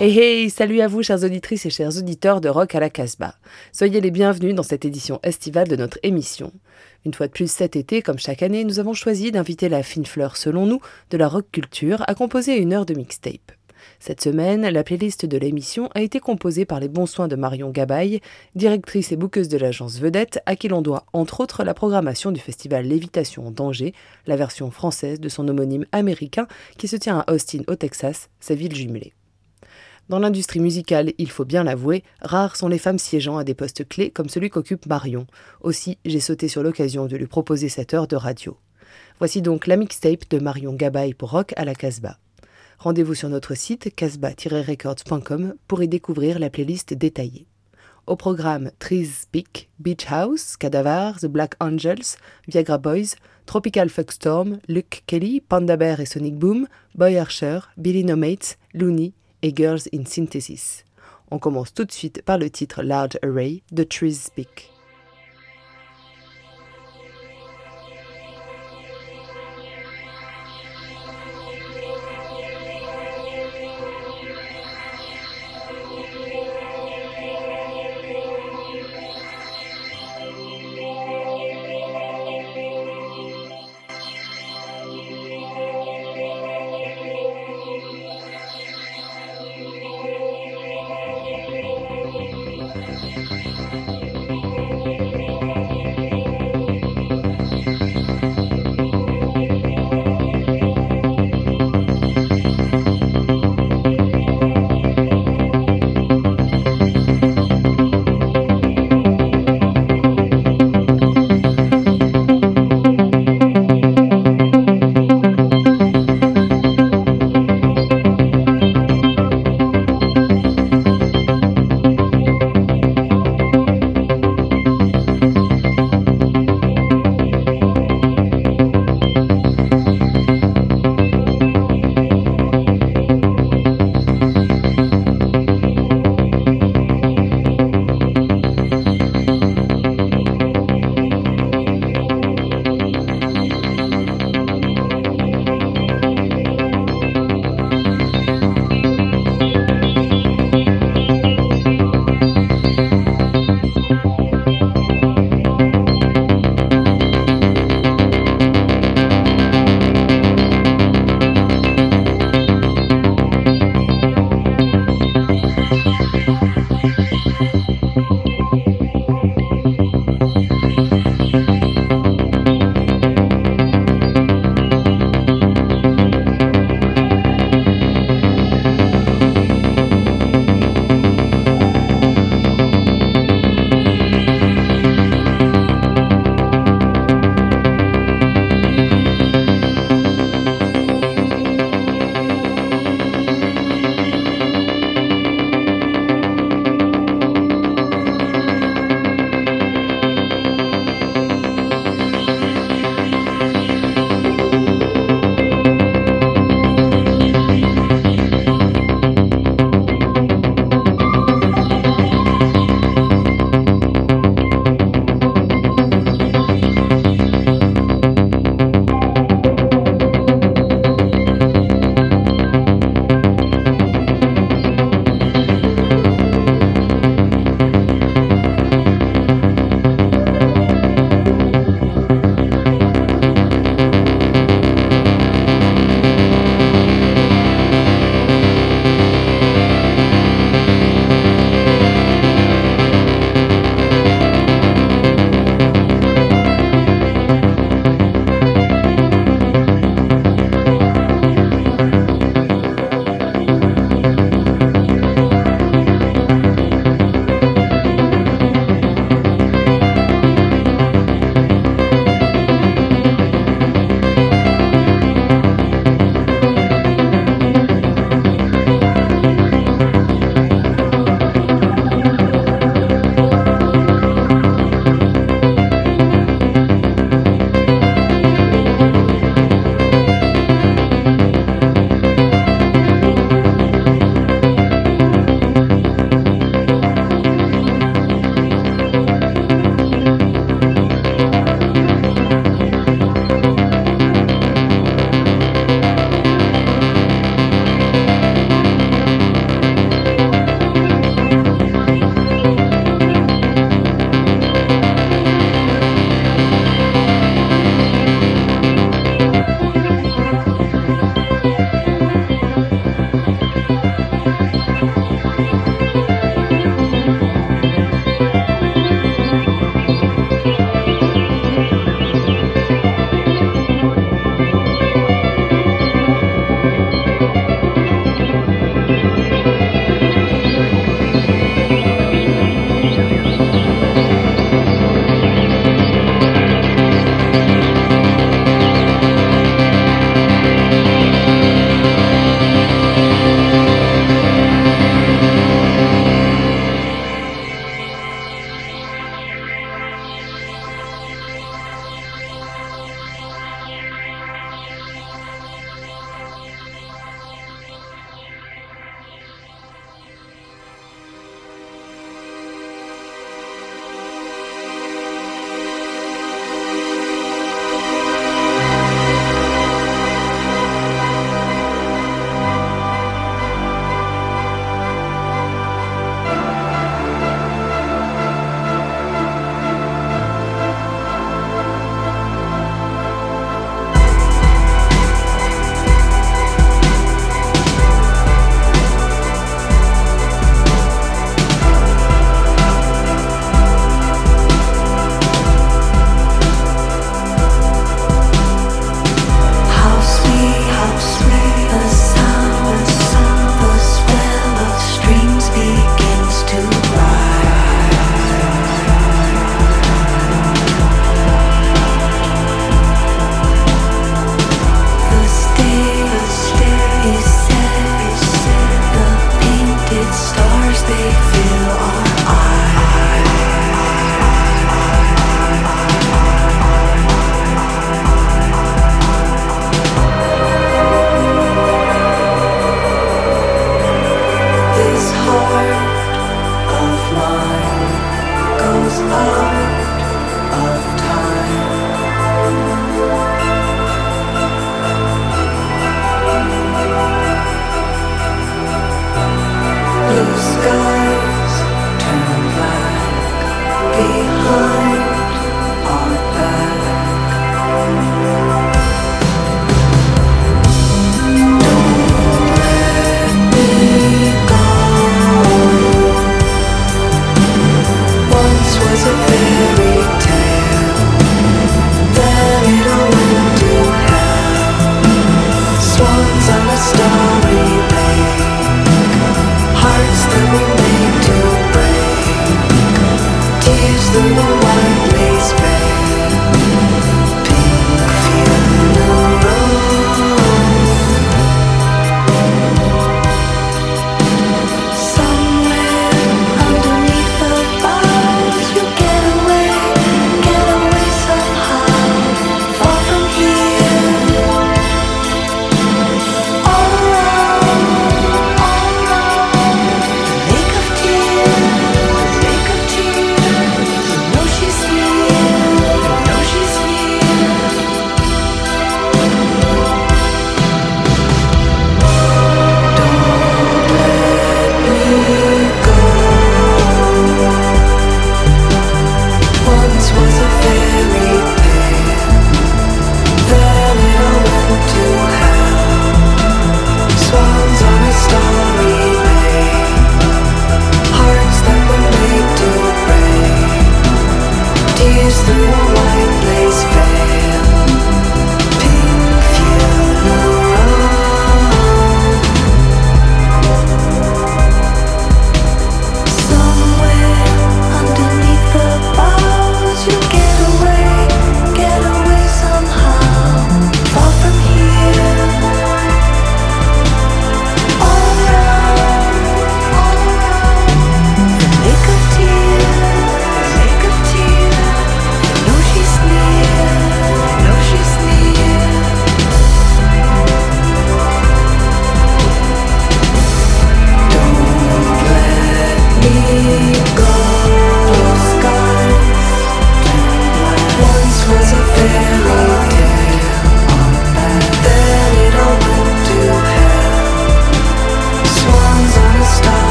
Hey hey, salut à vous chères auditrices et chers auditeurs de Rock à la Casbah. Soyez les bienvenus dans cette édition estivale de notre émission. Une fois de plus cet été, comme chaque année, nous avons choisi d'inviter la fine fleur, selon nous, de la rock culture à composer une heure de mixtape. Cette semaine, la playlist de l'émission a été composée par les bons soins de Marion Gabaye, directrice et bouqueuse de l'agence Vedette, à qui l'on doit entre autres la programmation du festival Lévitation d'Angers, la version française de son homonyme américain qui se tient à Austin au Texas, sa ville jumelée. Dans l'industrie musicale, il faut bien l'avouer, rares sont les femmes siégeant à des postes clés comme celui qu'occupe Marion. Aussi, j'ai sauté sur l'occasion de lui proposer cette heure de radio. Voici donc la mixtape de Marion Gabaye pour Rock à la Casbah. Rendez-vous sur notre site casbah-records.com pour y découvrir la playlist détaillée. Au programme Trees Speak, Beach House, Cadavar, The Black Angels, Viagra Boys, Tropical Fuckstorm, Luke Kelly, Panda Bear et Sonic Boom, Boy Archer, Billy No Mates, Looney et Girls in Synthesis. On commence tout de suite par le titre Large Array de Trees Speak.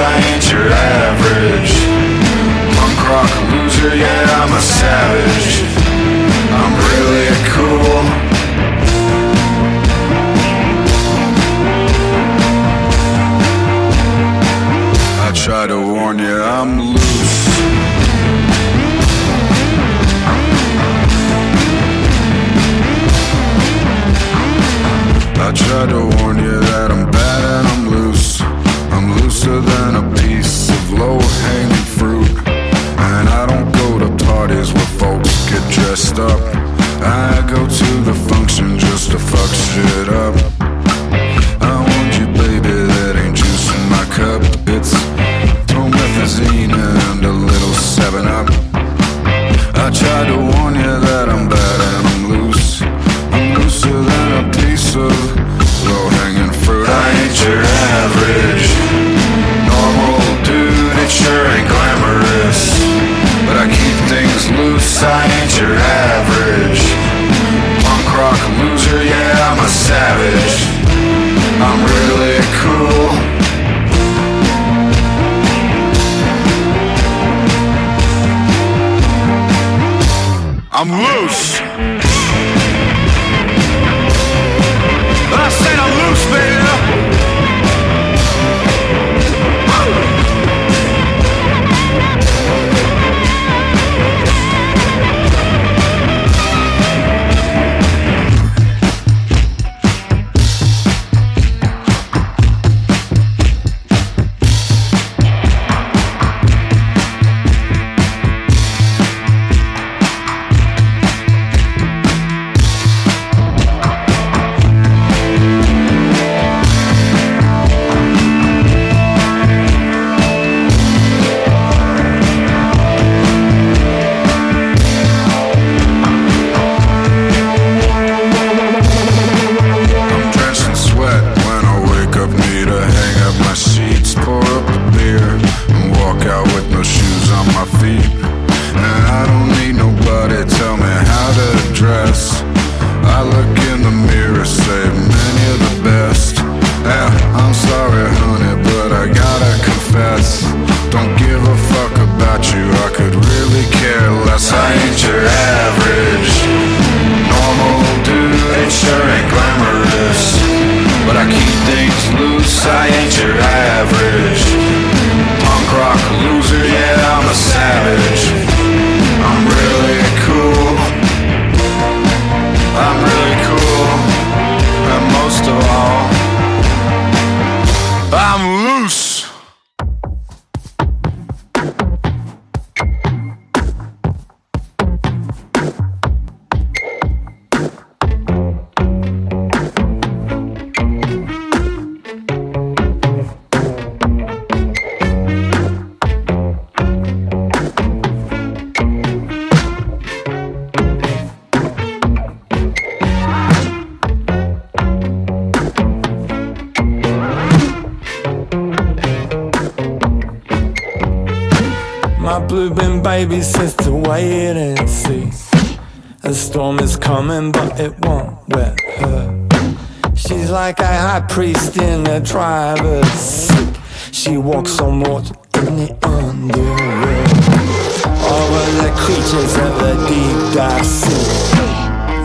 I ain't your average. Punk rock loser, yeah, I'm a savage. I'm really cool. I try to warn you, I'm loose. I try to warn I go to the function just to fuck shit up. guess I ain't your average Punk rock loser, yeah, I'm a savage. I'm really cool. I'm loose! Baby says to wait and see. A storm is coming, but it won't wet her. She's like a high priest in a driver's seat. She walks on water in the underworld. Over the creatures of the deep dark sea.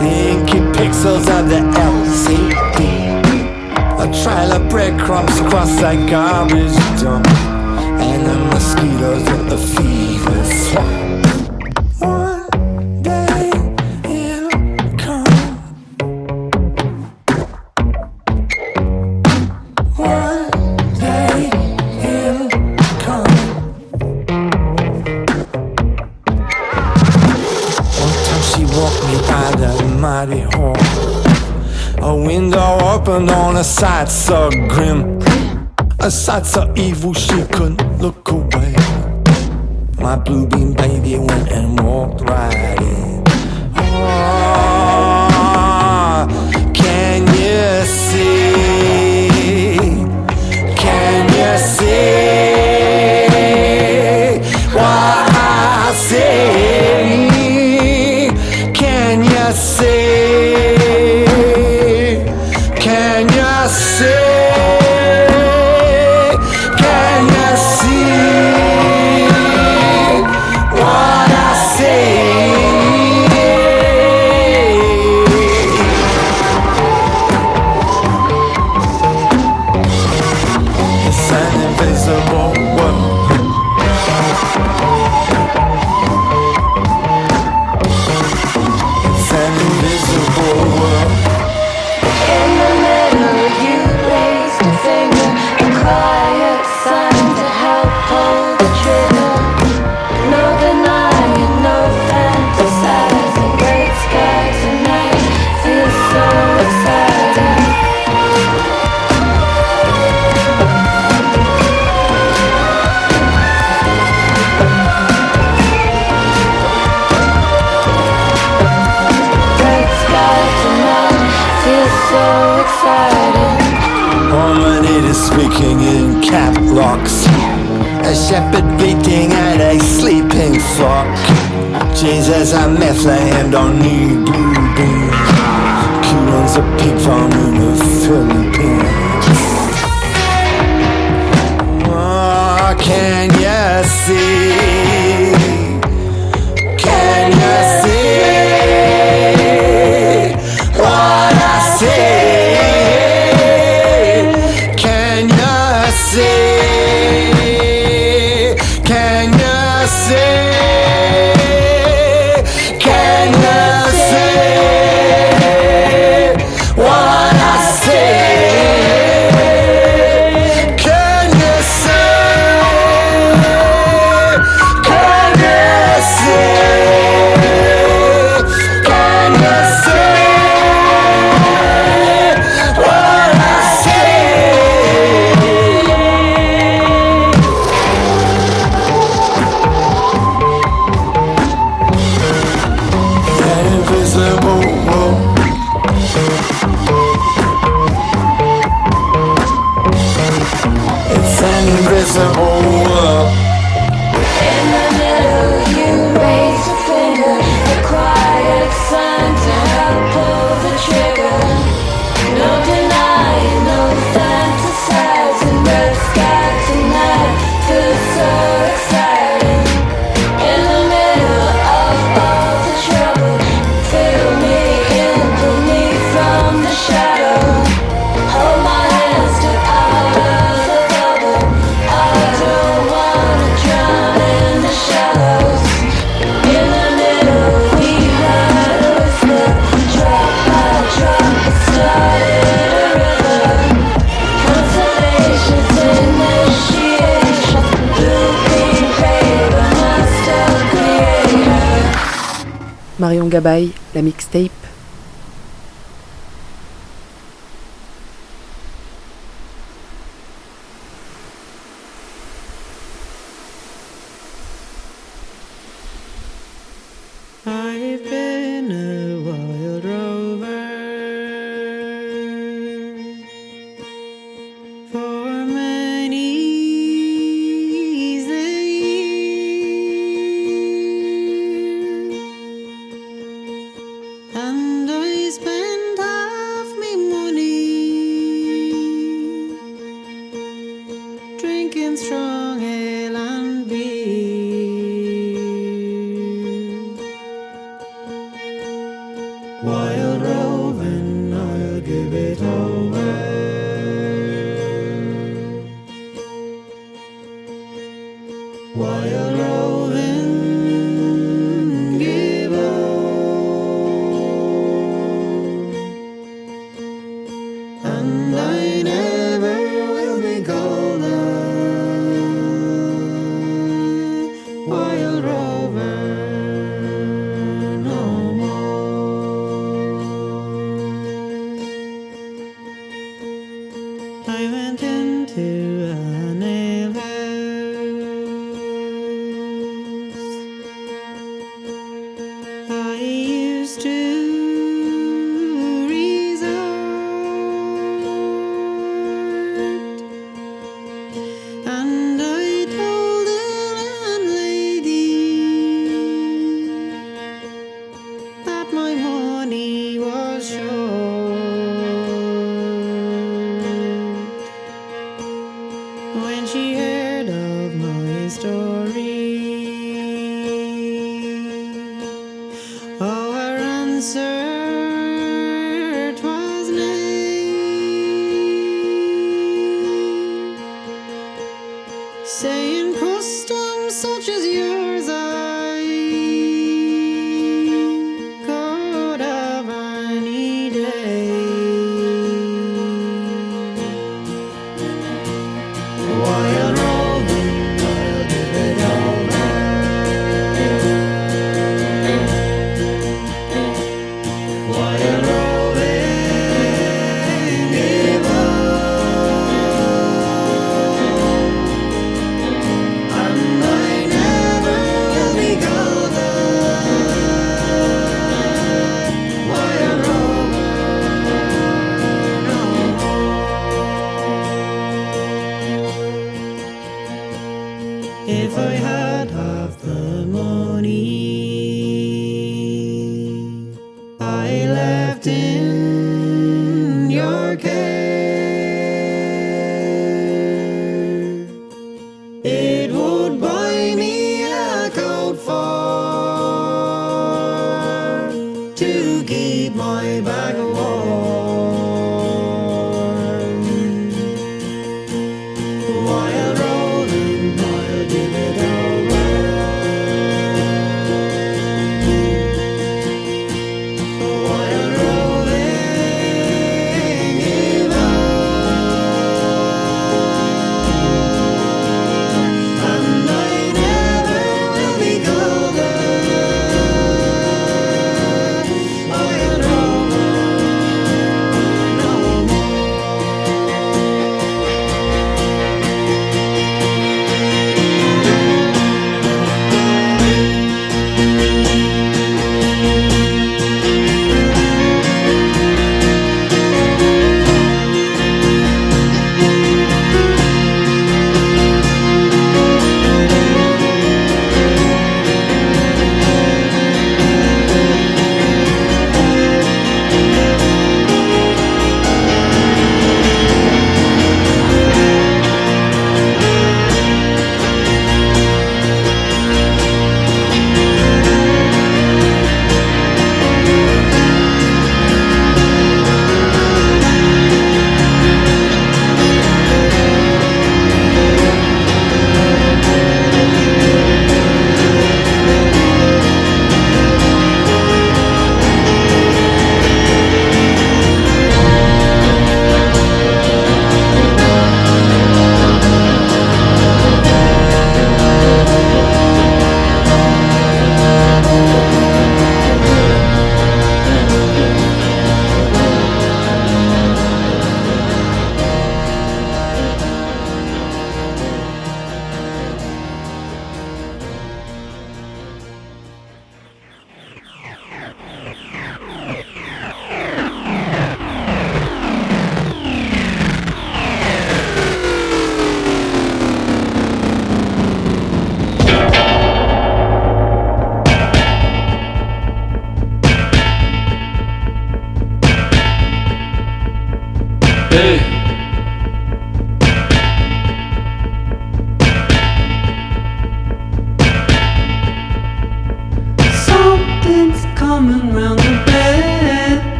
The inky pixels of the LCD. A trail of breadcrumbs across that garbage dump. And the mosquitoes at the. One day it'll come. One day it'll come. One time she walked me by the mighty hall. A window opened on a sight so grim, sight so evil she couldn't look away. My blue beam baby went and walked right in.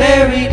Buried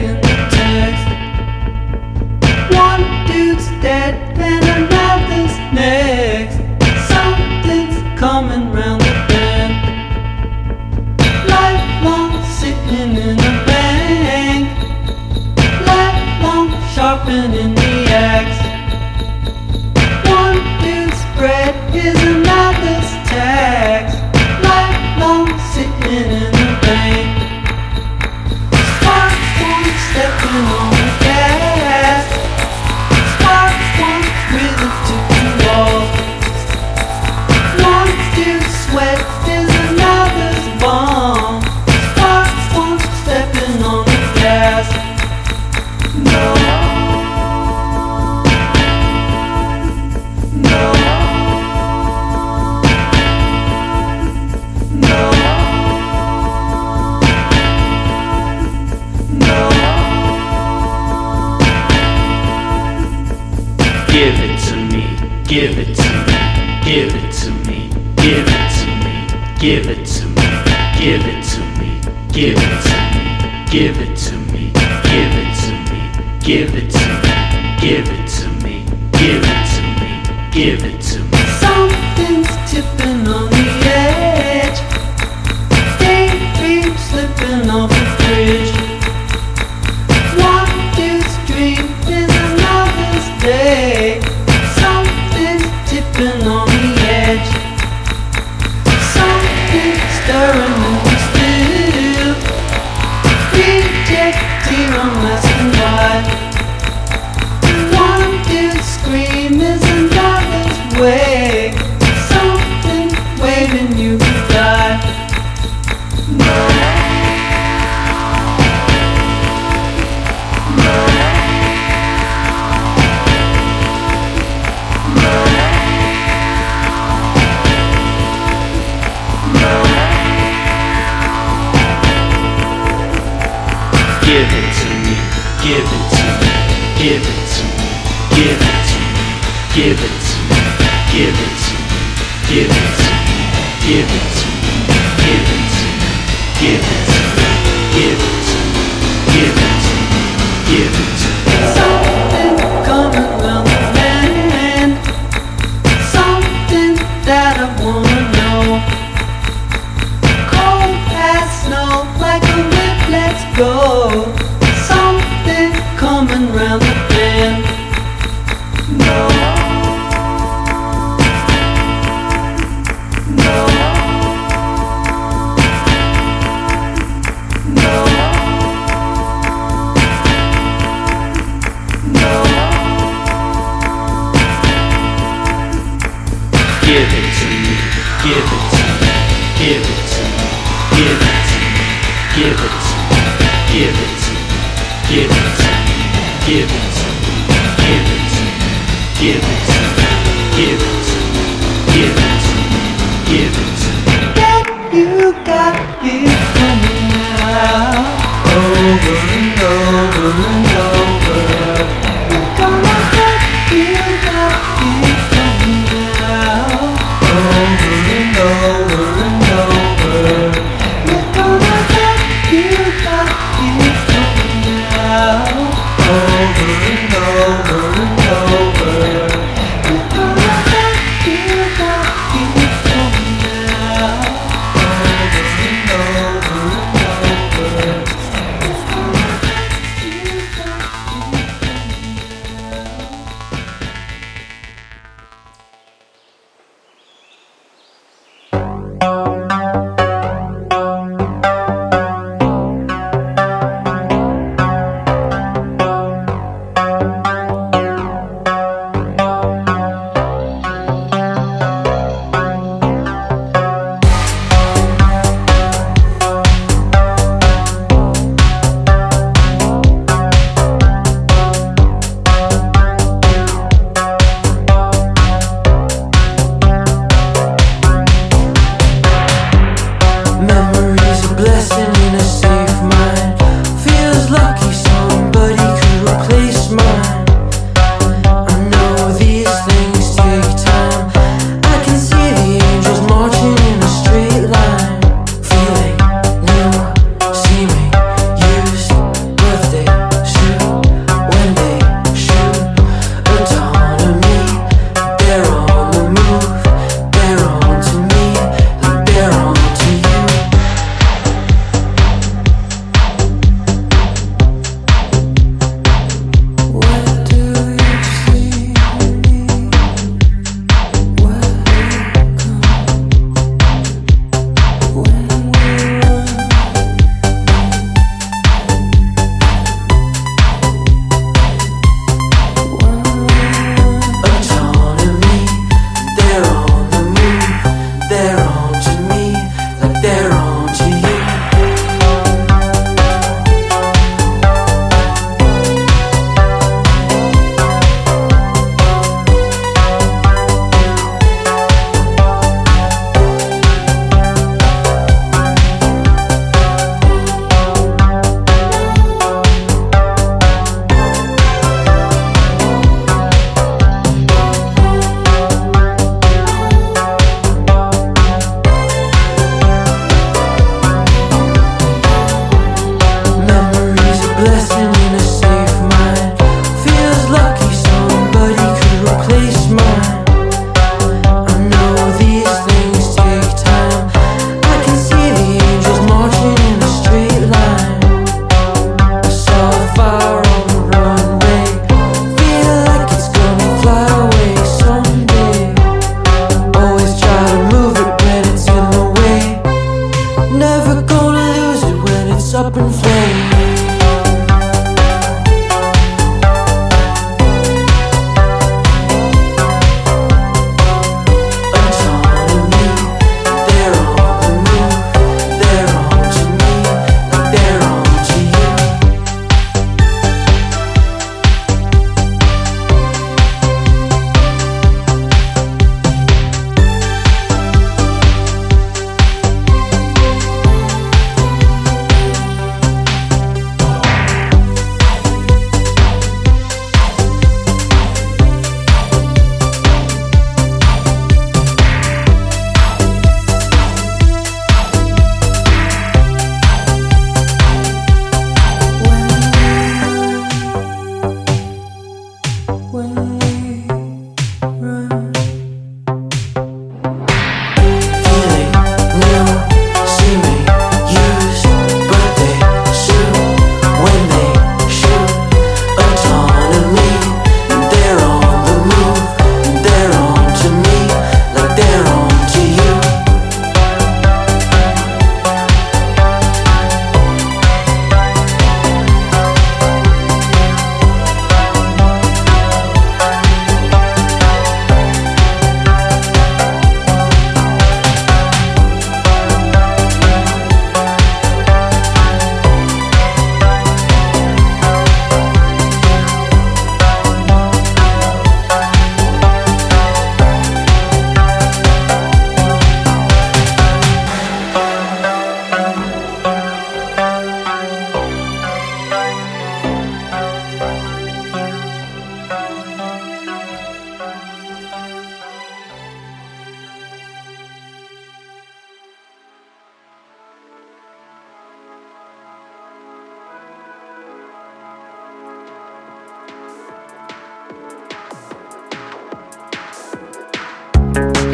Serum, why? Turn down.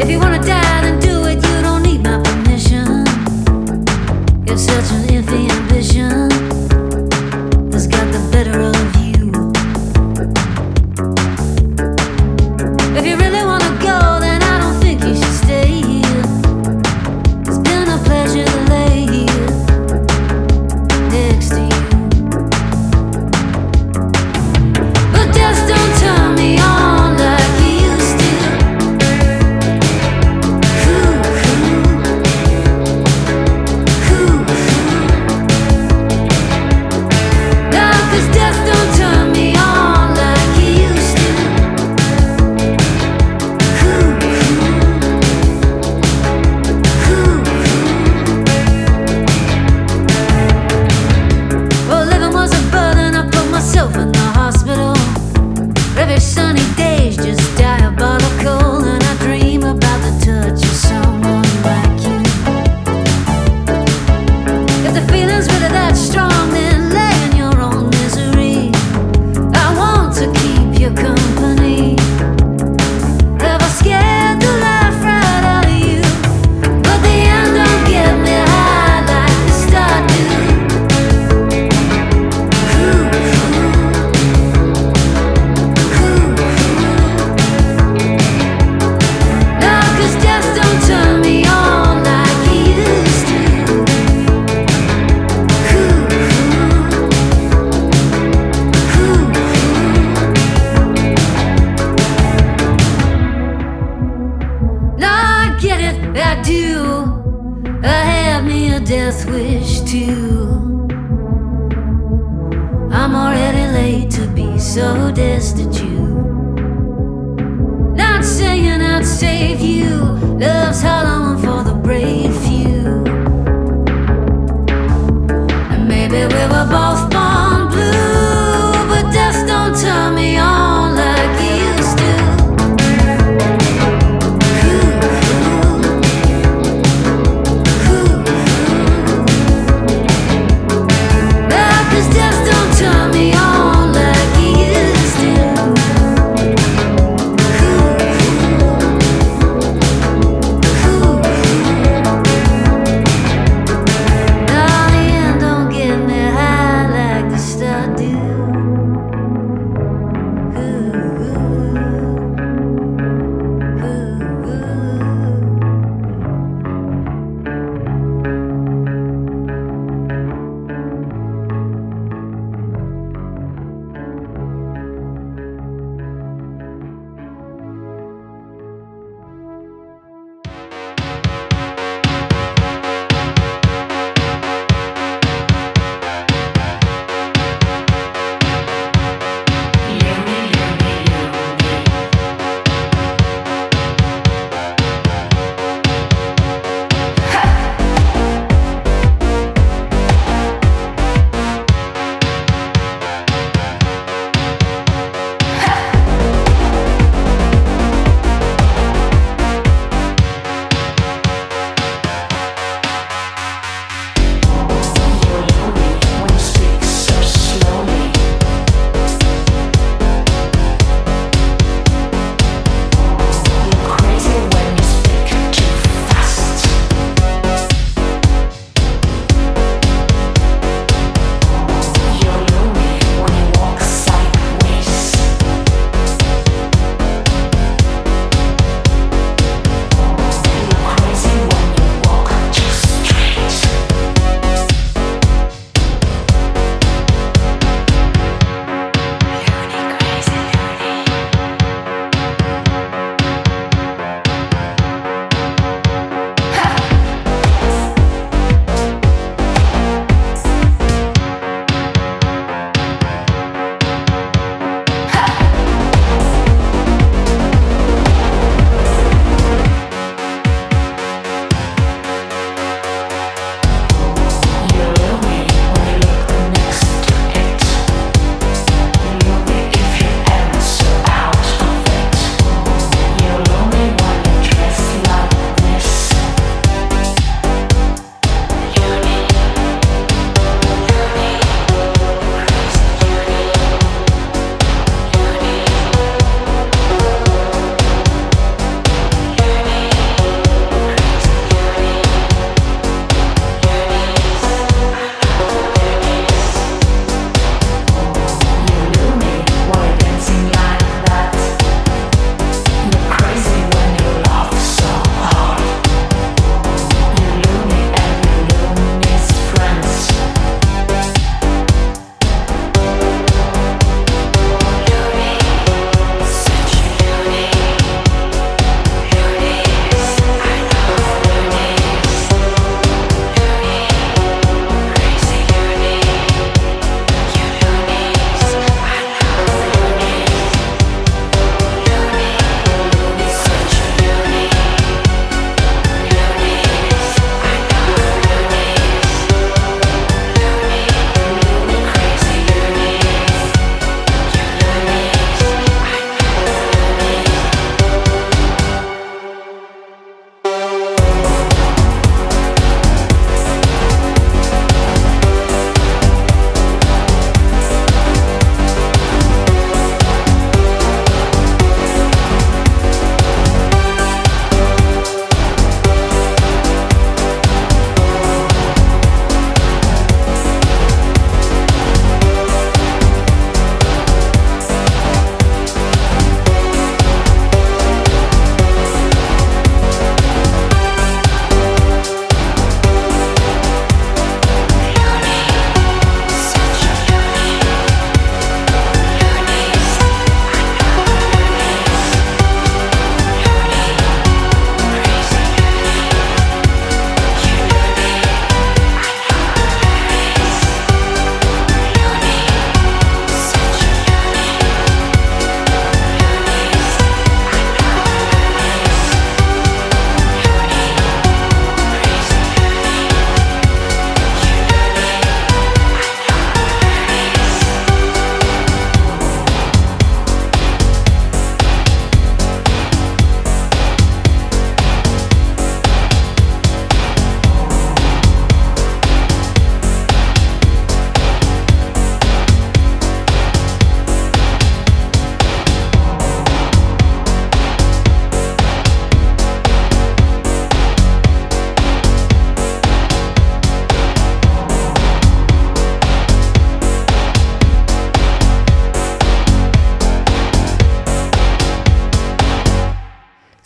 If you wanna die,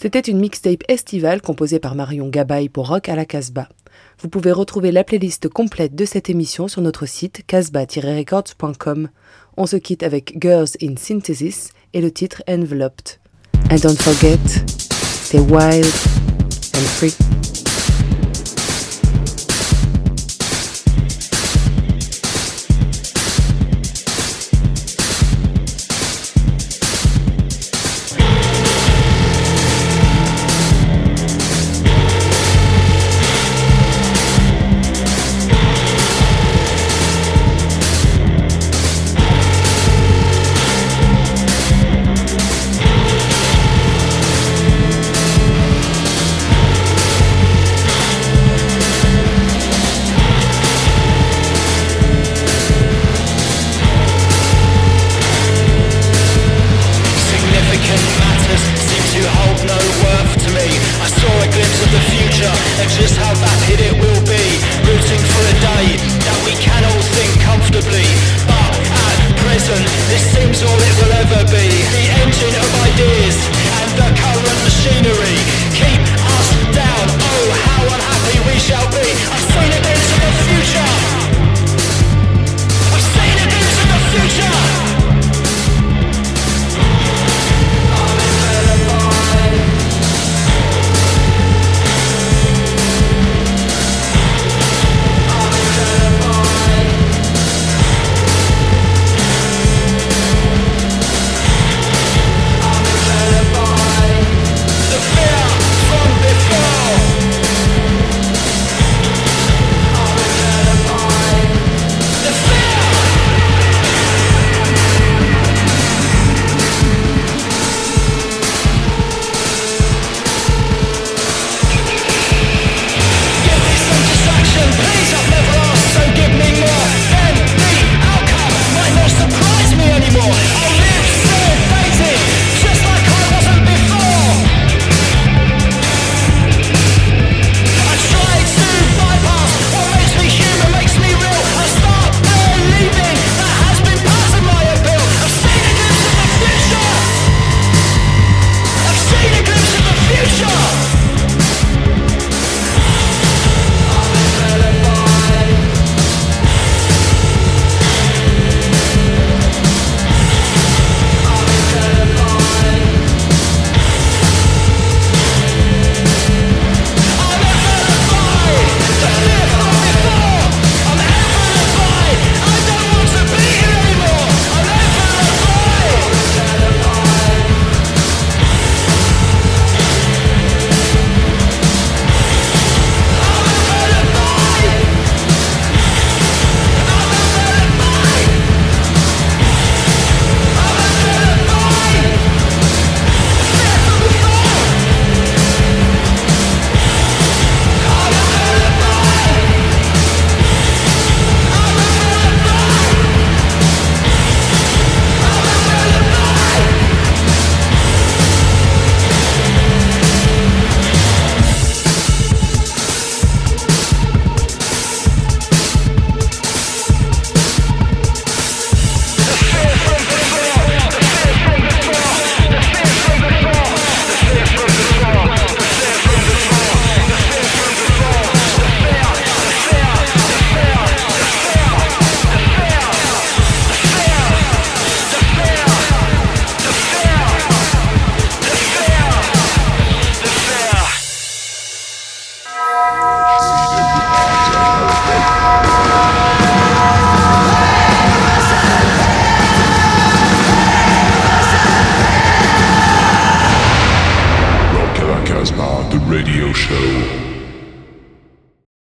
C'était une mixtape estivale composée par Marion Gabaye pour Rock à la Casbah. Vous pouvez retrouver la playlist complète de cette émission sur notre site casbah-records.com. On se quitte avec Girls in Synthesis et le titre Enveloped. And don't forget, stay wild and free.